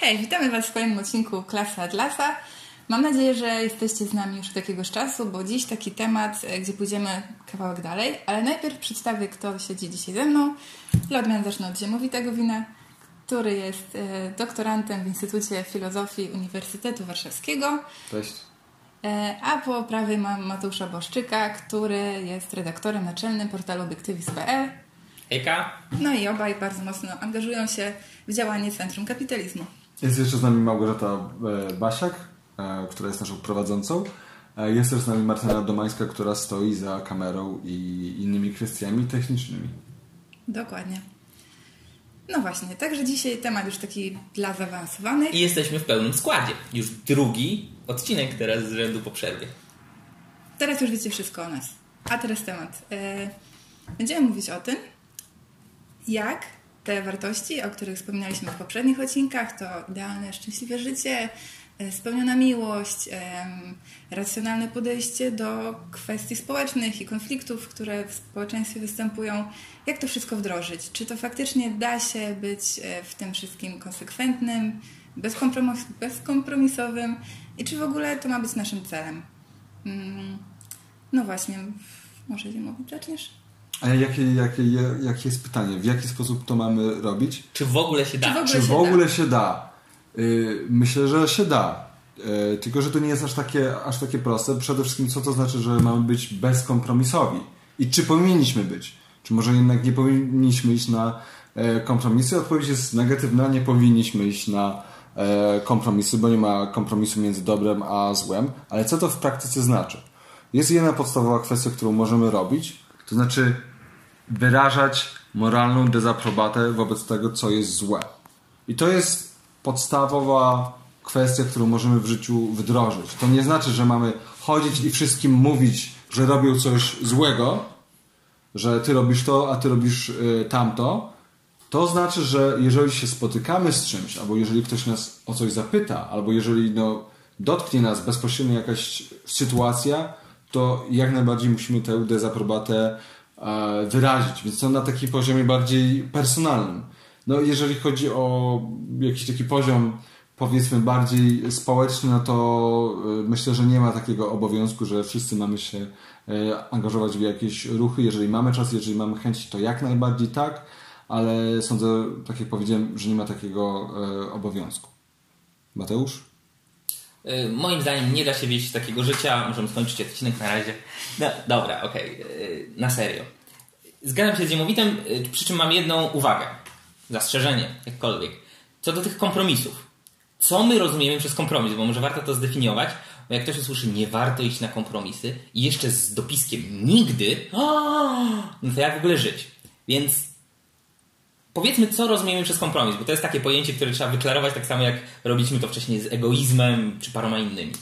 Hej, witamy Was w kolejnym odcinku Klasy Atlasa. Mam nadzieję, że jesteście z nami już od jakiegoś czasu, bo dziś taki temat, e, gdzie pójdziemy kawałek dalej, ale najpierw przedstawię, kto siedzi dzisiaj ze mną. Dla odmian zacznę od Ziemowitego Wina, który jest e, doktorantem w Instytucie Filozofii Uniwersytetu Warszawskiego. Cześć. E, A po prawej mam Mateusza Boszczyka, który jest redaktorem naczelnym portalu obiektywizm.pl. Hejka. No i obaj bardzo mocno angażują się w działanie Centrum Kapitalizmu. Jest jeszcze z nami Małgorzata e, Basiak, e, która jest naszą prowadzącą. E, Jest też z nami Martyna Domańska, która stoi za kamerą i innymi kwestiami technicznymi. Dokładnie. No właśnie, także dzisiaj temat już taki dla zaawansowanych. I jesteśmy w pełnym składzie. Już drugi odcinek teraz z rzędu po przerwie. Teraz już wiecie wszystko o nas. A teraz temat. Będziemy mówić o tym, jak te wartości, o których wspominaliśmy w poprzednich odcinkach, to idealne, szczęśliwe życie, e, spełniona miłość, em, racjonalne podejście do kwestii społecznych i konfliktów, które w społeczeństwie występują, jak to wszystko wdrożyć? Czy to faktycznie da się być e, w tym wszystkim konsekwentnym, bezkompromis- bezkompromisowym i czy w ogóle to ma być naszym celem? Mm, No właśnie, może Zimowicz zaczniesz? A jakie, jakie, jakie jest pytanie? W jaki sposób to mamy robić? Czy w ogóle się da? Czy w ogóle Czy się w ogóle się da? Y, Myślę, że się da. Y, Tylko, że to nie jest aż takie, aż takie proste. Przede wszystkim, co to znaczy, że mamy być bezkompromisowi? I czy powinniśmy być? Czy może jednak nie powinniśmy iść na e, kompromisy? Odpowiedź jest negatywna. Nie powinniśmy iść na e, kompromisy, bo nie ma kompromisu między dobrem a złem. Ale co to w praktyce znaczy? Jest jedna podstawowa kwestia, którą możemy robić. To znaczy wyrażać moralną dezaprobatę wobec tego, co jest złe. I to jest podstawowa kwestia, którą możemy w życiu wdrożyć. To nie znaczy, że mamy chodzić i wszystkim mówić, że robią coś złego, że ty robisz to, a ty robisz y, tamto. To znaczy, że jeżeli się spotykamy z czymś, albo jeżeli ktoś nas o coś zapyta, albo jeżeli no, dotknie nas bezpośrednio jakaś sytuacja, to jak najbardziej musimy tę dezaprobatę wyrazić. Więc to na takim poziomie bardziej personalnym. No, jeżeli chodzi o jakiś taki poziom, powiedzmy, bardziej społeczny, no to y, myślę, że nie ma takiego obowiązku, że wszyscy mamy się y, angażować w jakieś ruchy. Jeżeli mamy czas, jeżeli mamy chęć, to jak najbardziej tak, ale sądzę, tak jak powiedziałem, że nie ma takiego obowiązku. Mateusz? Y, Moim zdaniem nie da się wieść takiego życia. Możemy skończyć odcinek na razie. No, dobra, okej. y, Na serio. Zgadzam się z Ziemowitym, y, przy czym mam jedną uwagę. Zastrzeżenie, jakkolwiek. Co do tych kompromisów. Co my rozumiemy przez kompromis? Bo może warto to zdefiniować. Bo jak ktoś usłyszy, nie warto iść na kompromisy i jeszcze z dopiskiem nigdy, no to jak w ogóle żyć? Więc powiedzmy, co rozumiemy przez kompromis, bo to jest takie pojęcie, które trzeba wyklarować tak samo, jak robiliśmy to wcześniej z egoizmem czy paroma innymi.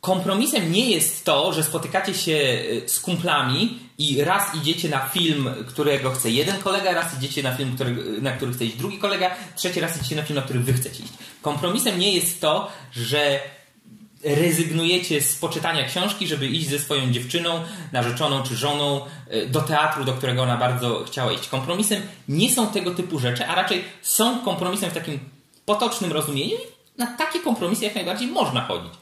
Kompromisem nie jest to, że spotykacie się y, z kumplami i raz idziecie na film, którego chce jeden kolega, raz idziecie na film, który, na który chce iść drugi kolega, trzeci raz idziecie na film, na który wy chcecie iść. Kompromisem nie jest to, że rezygnujecie z poczytania książki, żeby iść ze swoją dziewczyną, narzeczoną czy żoną y, do teatru, do którego ona bardzo chciała iść. Kompromisem nie są tego typu rzeczy, a raczej są kompromisem w takim potocznym rozumieniu i na takie kompromisy jak najbardziej można chodzić.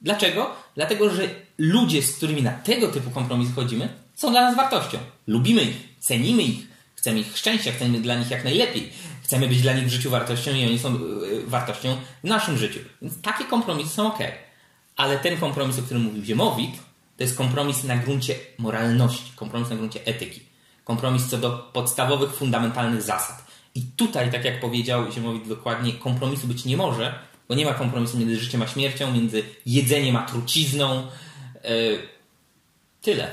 Dlaczego? Dlatego, że ludzie, z którymi na tego typu kompromisy chodzimy, są dla nas wartością. Lubimy ich, cenimy ich, chcemy ich szczęścia, chcemy dla nich jak najlepiej. Chcemy być dla nich w życiu wartością i oni są yy, wartością w naszym życiu. Więc takie kompromisy są ok. Ale ten kompromis, o którym mówił Ziemowit, to jest kompromis na gruncie moralności, kompromis na gruncie etyki. Kompromis co do podstawowych, fundamentalnych zasad. I tutaj, tak jak powiedział Ziemowit dokładnie, kompromisu być nie może, bo nie ma kompromisu między życiem a śmiercią, między jedzeniem a trucizną. Yy, tyle.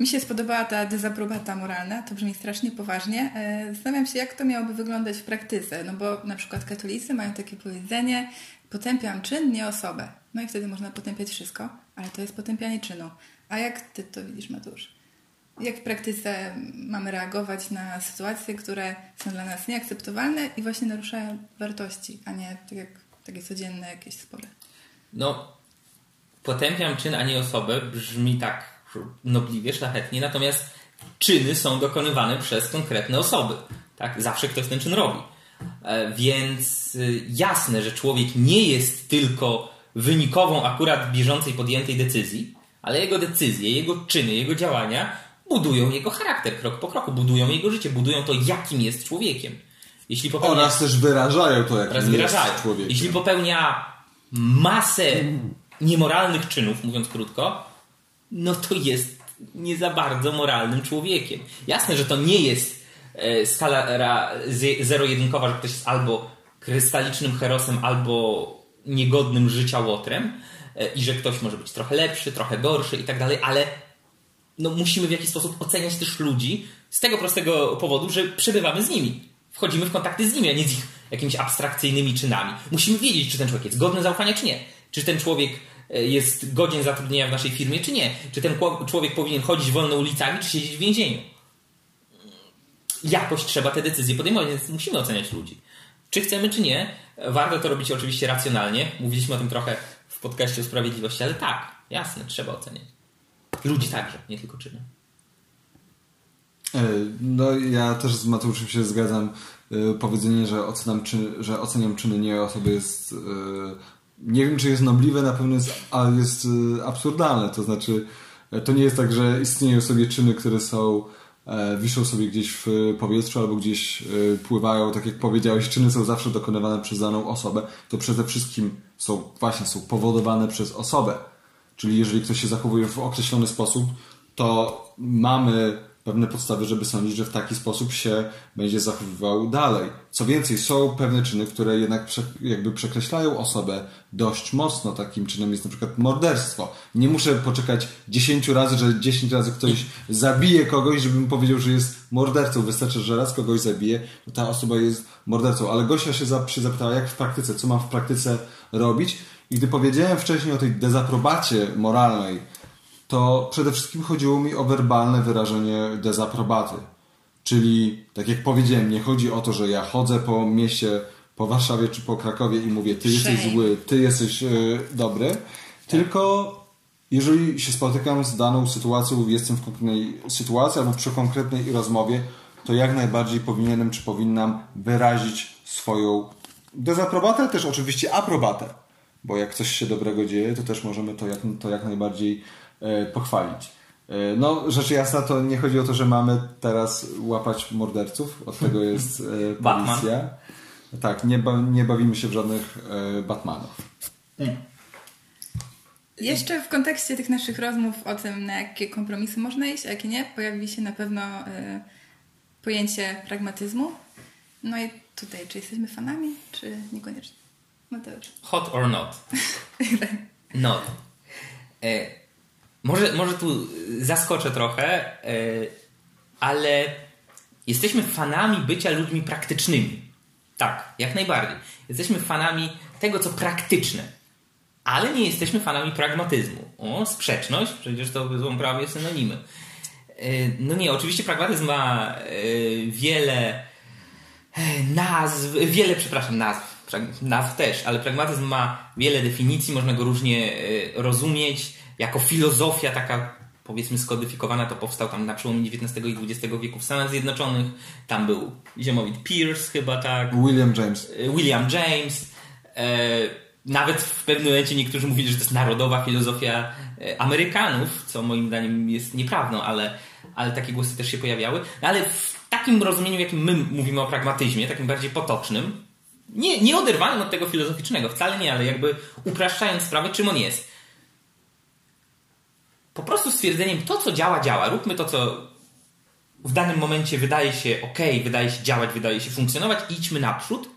Mi się spodobała ta dezaprobata moralna, to brzmi strasznie poważnie. E, Zastanawiam się, jak to miałoby wyglądać w praktyce, no bo na przykład katolicy mają takie powiedzenie, potępiam czyn, nie osobę. No i wtedy można potępiać wszystko, ale to jest potępianie czynu. A jak ty to widzisz, Mateusz? Jak w praktyce mamy reagować na sytuacje, które są dla nas nieakceptowalne i właśnie naruszają wartości, a nie tak jak takie codzienne jakieś spory? No, potępiam czyn, a nie osobę brzmi tak nobliwie, szlachetnie, natomiast czyny są dokonywane przez konkretne osoby. Tak? Zawsze ktoś ten czyn robi. E, Więc y, jasne, że człowiek nie jest tylko wynikową akurat bieżącej podjętej decyzji, ale jego decyzje, jego czyny, jego działania budują jego charakter krok po kroku, budują jego życie, budują to, jakim jest człowiekiem. Jeśli popełnia, Oraz też wyrażają to, jak oraz jest wyrażają. człowiek. Jeśli popełnia masę niemoralnych czynów, mówiąc krótko, no to jest nie za bardzo moralnym człowiekiem. Jasne, że to nie jest e, skala zero-jedynkowa, że ktoś jest albo krystalicznym herosem, albo niegodnym życia łotrem e, i że ktoś może być trochę lepszy, trochę gorszy i tak dalej, ale no, musimy w jakiś sposób oceniać też ludzi z tego prostego powodu, że przebywamy z nimi. Wchodzimy w kontakty z nimi, a nie z ich jakimiś abstrakcyjnymi czynami. Musimy wiedzieć, czy ten człowiek jest godny zaufania, czy nie. Czy ten człowiek e, jest godzien zatrudnienia w naszej firmie, czy nie. Czy ten człowiek powinien chodzić wolno ulicami, czy siedzieć w więzieniu. Jakoś trzeba te decyzje podejmować, więc musimy oceniać ludzi. Czy chcemy, czy nie. Warto to robić oczywiście racjonalnie. Mówiliśmy o tym trochę w podcaście o sprawiedliwości, ale tak, jasne, trzeba oceniać. Ludzi także, nie tylko czyny. E, No ja też z Mateuszem się zgadzam. E, Powiedzenie, że oceniam, czy, że oceniam czyny nie osoby jest e, nie wiem czy jest nobliwe, na pewno jest, ale jest absurdalne. To znaczy to nie jest tak, że istnieją sobie czyny, które są wiszą sobie gdzieś w powietrzu albo gdzieś e, pływają, tak jak powiedziałeś, czyny są zawsze dokonywane przez daną osobę. To przede wszystkim są właśnie są powodowane przez osobę. Czyli jeżeli ktoś się zachowuje w określony sposób, to mamy pewne podstawy, żeby sądzić, że w taki sposób się będzie zachowywał dalej. Co więcej, są pewne czyny, które jednak prze, jakby przekreślają osobę dość mocno. Takim czynem jest na przykład morderstwo. Nie muszę poczekać 10 razy, że 10 razy ktoś zabije kogoś, żebym powiedział, że jest mordercą. Wystarczy, że raz kogoś zabije, to ta osoba jest mordercą. Ale Gosia się, za, się zapytała, jak w praktyce, co mam w praktyce robić? I gdy powiedziałem wcześniej o tej dezaprobacie moralnej, to przede wszystkim chodziło mi o werbalne wyrażenie dezaprobaty. Czyli, tak jak powiedziałem, nie chodzi o to, że ja chodzę po mieście, po Warszawie czy po Krakowie i mówię, ty jesteś zły, ty jesteś e, dobry, tylko jeżeli się spotykam z daną sytuacją, jestem w konkretnej sytuacji albo przy konkretnej rozmowie, to jak najbardziej powinienem czy powinnam wyrazić swoją dezaprobatę, też oczywiście aprobatę. Bo jak coś się dobrego dzieje, to też możemy to jak, to jak najbardziej pochwalić. E, no, rzecz jasna, to nie chodzi o to, że mamy teraz łapać morderców. Od tego jest e, Batman. policja. Tak, nie, ba, nie bawimy się w żadnych e, Batmanów. Jeszcze w kontekście tych naszych rozmów o tym, na jakie kompromisy można iść, a jakie nie, pojawi się na pewno pojęcie pragmatyzmu. No i tutaj, czy jesteśmy fanami, czy niekoniecznie? Mateusz. Hot or not? Not. E, może, może tu zaskoczę trochę, e, ale jesteśmy fanami bycia ludźmi praktycznymi. Tak, jak najbardziej. Jesteśmy fanami tego, co praktyczne. Ale nie jesteśmy fanami pragmatyzmu. O, sprzeczność, przecież to są prawie synonimy. E, No nie, oczywiście pragmatyzm ma e, wiele nazw, wiele, przepraszam, nazw, nazw też, ale pragmatyzm ma wiele definicji, można go różnie rozumieć. Jako filozofia taka powiedzmy skodyfikowana, to powstał tam na przełomie XIX i XX wieku w Stanach Zjednoczonych. Tam był ziemowit Pierce chyba, tak. William James. William James. E, nawet w pewnym momencie niektórzy mówili, że to jest narodowa filozofia e, Amerykanów, co moim zdaniem jest nieprawdą, ale, ale takie głosy też się pojawiały. No, ale w takim rozumieniu, jakim my mówimy o pragmatyzmie, takim bardziej potocznym, nie, nie oderwanym od tego filozoficznego, wcale nie, ale jakby upraszczając sprawę, czym on jest. Po prostu stwierdzeniem, to co działa, działa. Róbmy to, co w danym momencie wydaje się ok, wydaje się działać, wydaje się funkcjonować, idźmy naprzód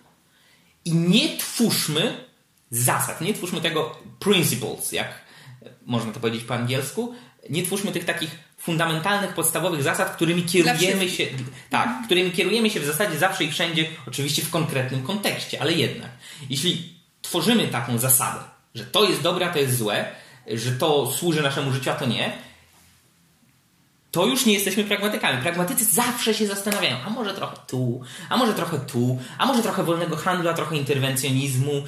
i nie twórzmy zasad, nie twórzmy tego principles, jak można to powiedzieć po angielsku, nie twórzmy tych takich fundamentalnych, podstawowych zasad, którymi kierujemy się, tak, którymi kierujemy się w zasadzie zawsze i wszędzie, oczywiście w konkretnym kontekście, ale jednak, jeśli tworzymy taką zasadę, że to jest dobre, a to jest złe, że to służy naszemu życiu, a to nie, to już nie jesteśmy pragmatykami. Pragmatycy zawsze się zastanawiają, a może trochę tu, a może trochę tu, a może trochę wolnego handlu, a trochę interwencjonizmu,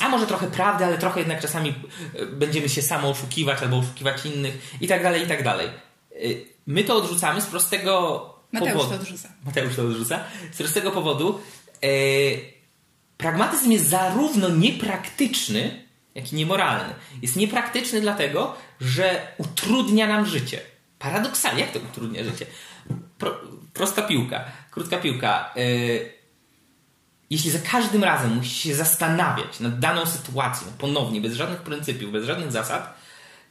a może trochę prawdy, ale trochę jednak czasami y, będziemy się samo oszukiwać albo oszukiwać innych i tak dalej, i tak dalej. Y, My to odrzucamy z prostego Mateusz powodu. to odrzuca. Mateusz to odrzuca. Z prostego powodu, E, pragmatyzm jest zarówno niepraktyczny, jak i niemoralny. Jest niepraktyczny dlatego, że utrudnia nam życie. Paradoksalnie, jak to utrudnia życie? Pro, prosta piłka, krótka piłka. E, jeśli za każdym razem musisz się zastanawiać nad daną sytuacją ponownie, bez żadnych pryncypiów, bez żadnych zasad,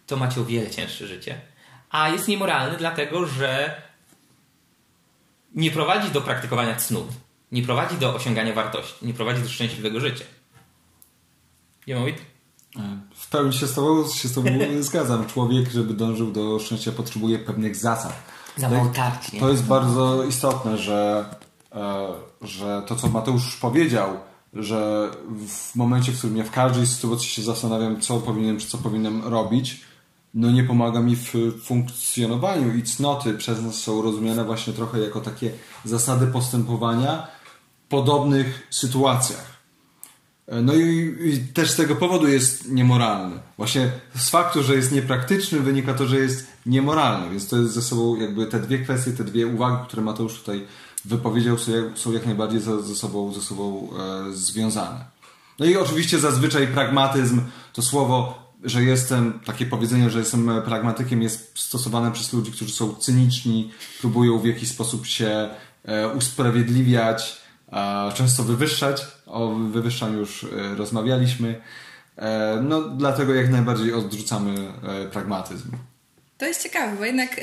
to macie o wiele cięższe życie. A jest niemoralny dlatego, że nie prowadzi do praktykowania cnót, nie prowadzi do osiągania wartości, nie prowadzi do szczęśliwego życia. Niemowit? W pełni się z tobą, się z tobą zgadzam. Człowiek, żeby dążył do szczęścia, potrzebuje pewnych zasad. Za mało tarć, nie? To jest bardzo istotne, że, e, że to, co Mateusz powiedział, że w momencie, w którym ja w każdej sytuacji się zastanawiam, co powinienem, czy co powinienem robić, no nie pomaga mi w funkcjonowaniu i cnoty przez nas są rozumiane właśnie trochę jako takie zasady postępowania w podobnych sytuacjach. No i, i, też z tego powodu jest niemoralny. Właśnie z faktu, że jest niepraktyczny wynika to, że jest niemoralny, więc to jest ze sobą jakby te dwie kwestie, te dwie uwagi, które Mateusz tutaj wypowiedział są jak, są jak najbardziej ze, sobą, ze sobą e, związane. No i oczywiście zazwyczaj pragmatyzm to słowo że jestem, takie powiedzenie, że jestem pragmatykiem jest stosowane przez ludzi, którzy są cyniczni, próbują w jakiś sposób się e, usprawiedliwiać, często wywyższać. O wywyższaniu już e, rozmawialiśmy. E, no, dlatego jak najbardziej odrzucamy pragmatyzm. To jest ciekawe, bo jednak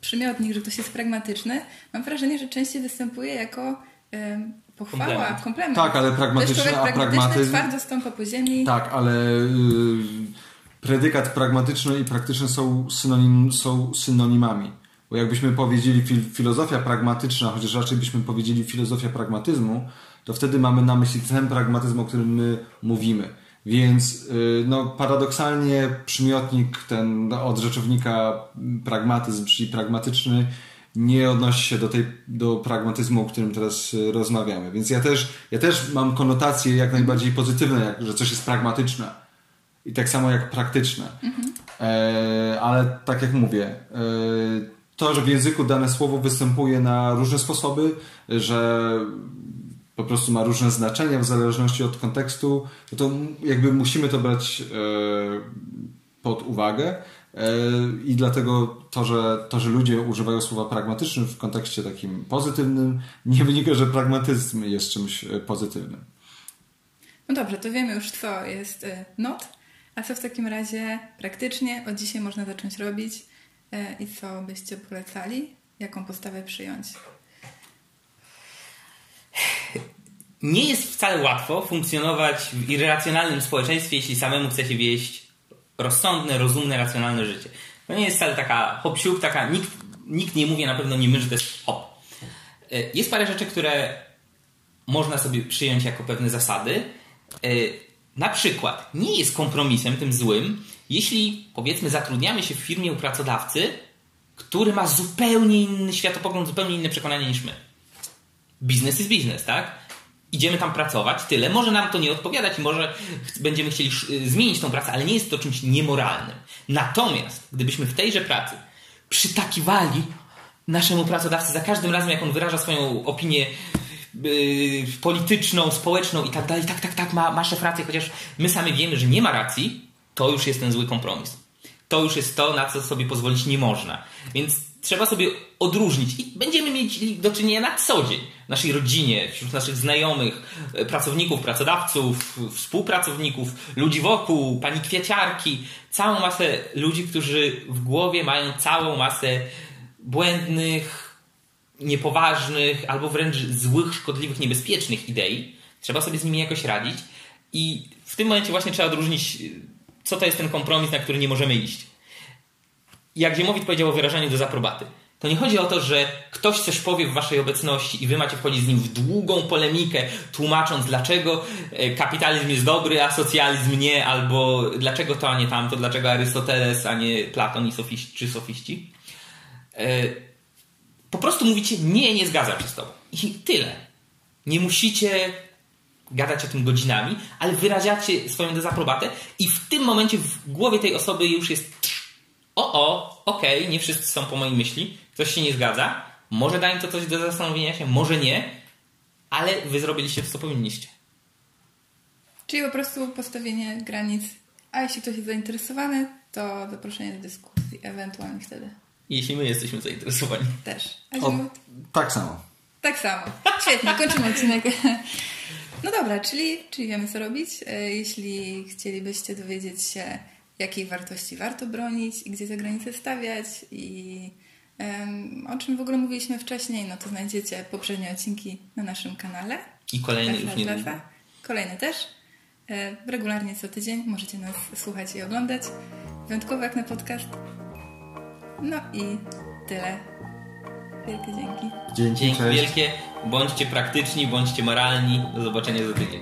przymiotnik, że ktoś jest pragmatyczny, mam wrażenie, że częściej występuje jako pochwała, komplement. komplement. Tak, ale pragmatyczny, a pragmatyzm... twardo stąpa po ziemi. Tak, ale... Yy predykat pragnatyczny i praktyczny są, synonim, są synonimami. Bo jakbyśmy powiedzieli fil, filozofia pragmatyczna, chociaż raczej byśmy powiedzieli filozofia pragmatyzmu, to wtedy mamy na myśli ten pragmatyzm, o którym my mówimy. Więc y, no, paradoksalnie przymiotnik ten od rzeczownika pragmatyzm, czyli pragmatyczny, nie odnosi się do, tej, do pragmatyzmu, o którym teraz y, rozmawiamy. Więc ja też, ja też mam konotacje jak najbardziej pozytywne, jak, że coś jest pragmatyczne i tak samo jak praktyczne. Mhm. E, ale tak jak mówię, e, to, że w języku dane słowo występuje na różne sposoby, że po prostu ma różne znaczenia w zależności od kontekstu, no to jakby musimy to brać e, pod uwagę. E, I dlatego to że, to, że ludzie używają słowa pragmatyczny w kontekście takim pozytywnym, nie wynika, że pragmatyzm jest czymś e, pozytywnym. No dobrze, to wiemy już, co jest not. A co w takim razie praktycznie od dzisiaj można zacząć robić i co byście polecali? Jaką postawę przyjąć? Nie jest wcale łatwo funkcjonować w irracjonalnym społeczeństwie, jeśli samemu chce się wieść rozsądne, rozumne, racjonalne życie. To nie jest wcale taka hop taka nikt, nikt nie mówi, na pewno nie my, że to jest hop. E, jest parę rzeczy, które można sobie przyjąć jako pewne zasady. E, na przykład nie jest kompromisem tym złym, jeśli powiedzmy zatrudniamy się w firmie u pracodawcy, który ma zupełnie inny światopogląd, zupełnie inne przekonania niż my. Biznes jest biznes, tak? Idziemy tam pracować, tyle. Może nam to nie odpowiadać może będziemy chcieli zmienić tą pracę, ale nie jest to czymś niemoralnym. Natomiast gdybyśmy w tejże pracy przytakiwali naszemu pracodawcy za każdym razem, jak on wyraża swoją opinię yy, polityczną, społeczną i tak dalej. Tak, tak, tak, ma, ma szef rację, chociaż my sami wiemy, że nie ma racji, to już jest ten zły kompromis. To już jest to, na co sobie pozwolić nie można. Więc trzeba sobie odróżnić i będziemy mieć do czynienia na co dzień w naszej rodzinie, wśród naszych znajomych, e, pracowników, pracodawców, współpracowników, ludzi wokół, pani kwieciarki, całą masę ludzi, którzy w głowie mają całą masę błędnych, niepoważnych albo wręcz złych, szkodliwych, niebezpiecznych idei. Trzeba sobie z nimi jakoś radzić i w tym momencie właśnie trzeba odróżnić, co to jest ten kompromis, na który nie możemy iść. Jak Ziemowit powiedział o wyrażaniu do zaprobaty. To nie chodzi o to, że ktoś coś powie w waszej obecności i wy macie wchodzić z nim w długą polemikę, tłumacząc, dlaczego e, kapitalizm jest dobry, a socjalizm nie, albo dlaczego to, a nie tamto, dlaczego Arystoteles, a nie Platon i sofiści, czy sofiści. E, po prostu mówicie, nie, nie zgadzam się z tobą. I tyle. Nie musicie gadać o tym godzinami, ale wyrażacie swoją dezaprobatę i w tym momencie w głowie tej osoby już jest o, o, okej, okay, nie wszyscy są po mojej myśli, ktoś się nie zgadza, może daje to coś do zastanowienia się, może nie, ale wy zrobiliście to, co powinniście. Czyli po prostu postawienie granic. A jeśli ktoś jest zainteresowany, to zaproszenie do dyskusji, ewentualnie wtedy Jeśli my jesteśmy zainteresowani. też. O, tak samo. Tak samo. Świetnie, kończymy odcinek. No dobra, czyli, czyli wiemy co robić. E, Jeśli chcielibyście dowiedzieć się, jakiej wartości warto bronić i gdzie te granice stawiać i em, o czym w ogóle mówiliśmy wcześniej, no to znajdziecie poprzednie odcinki na naszym kanale. I kolejny Klasy już niedługo. Kolejne też. E, Regularnie co tydzień możecie nas słuchać i oglądać. Wyjątkowo jak na podcast. No i tyle. Wielkie dzięki. Dzięki, Dzięki cześć. wielkie. Bądźcie praktyczni, bądźcie moralni. Do zobaczenia za tydzień.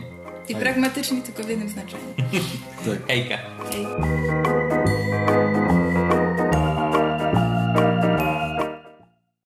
I pragmatycznie tylko w jednym znaczeniu. Tak. Hejka. Hej.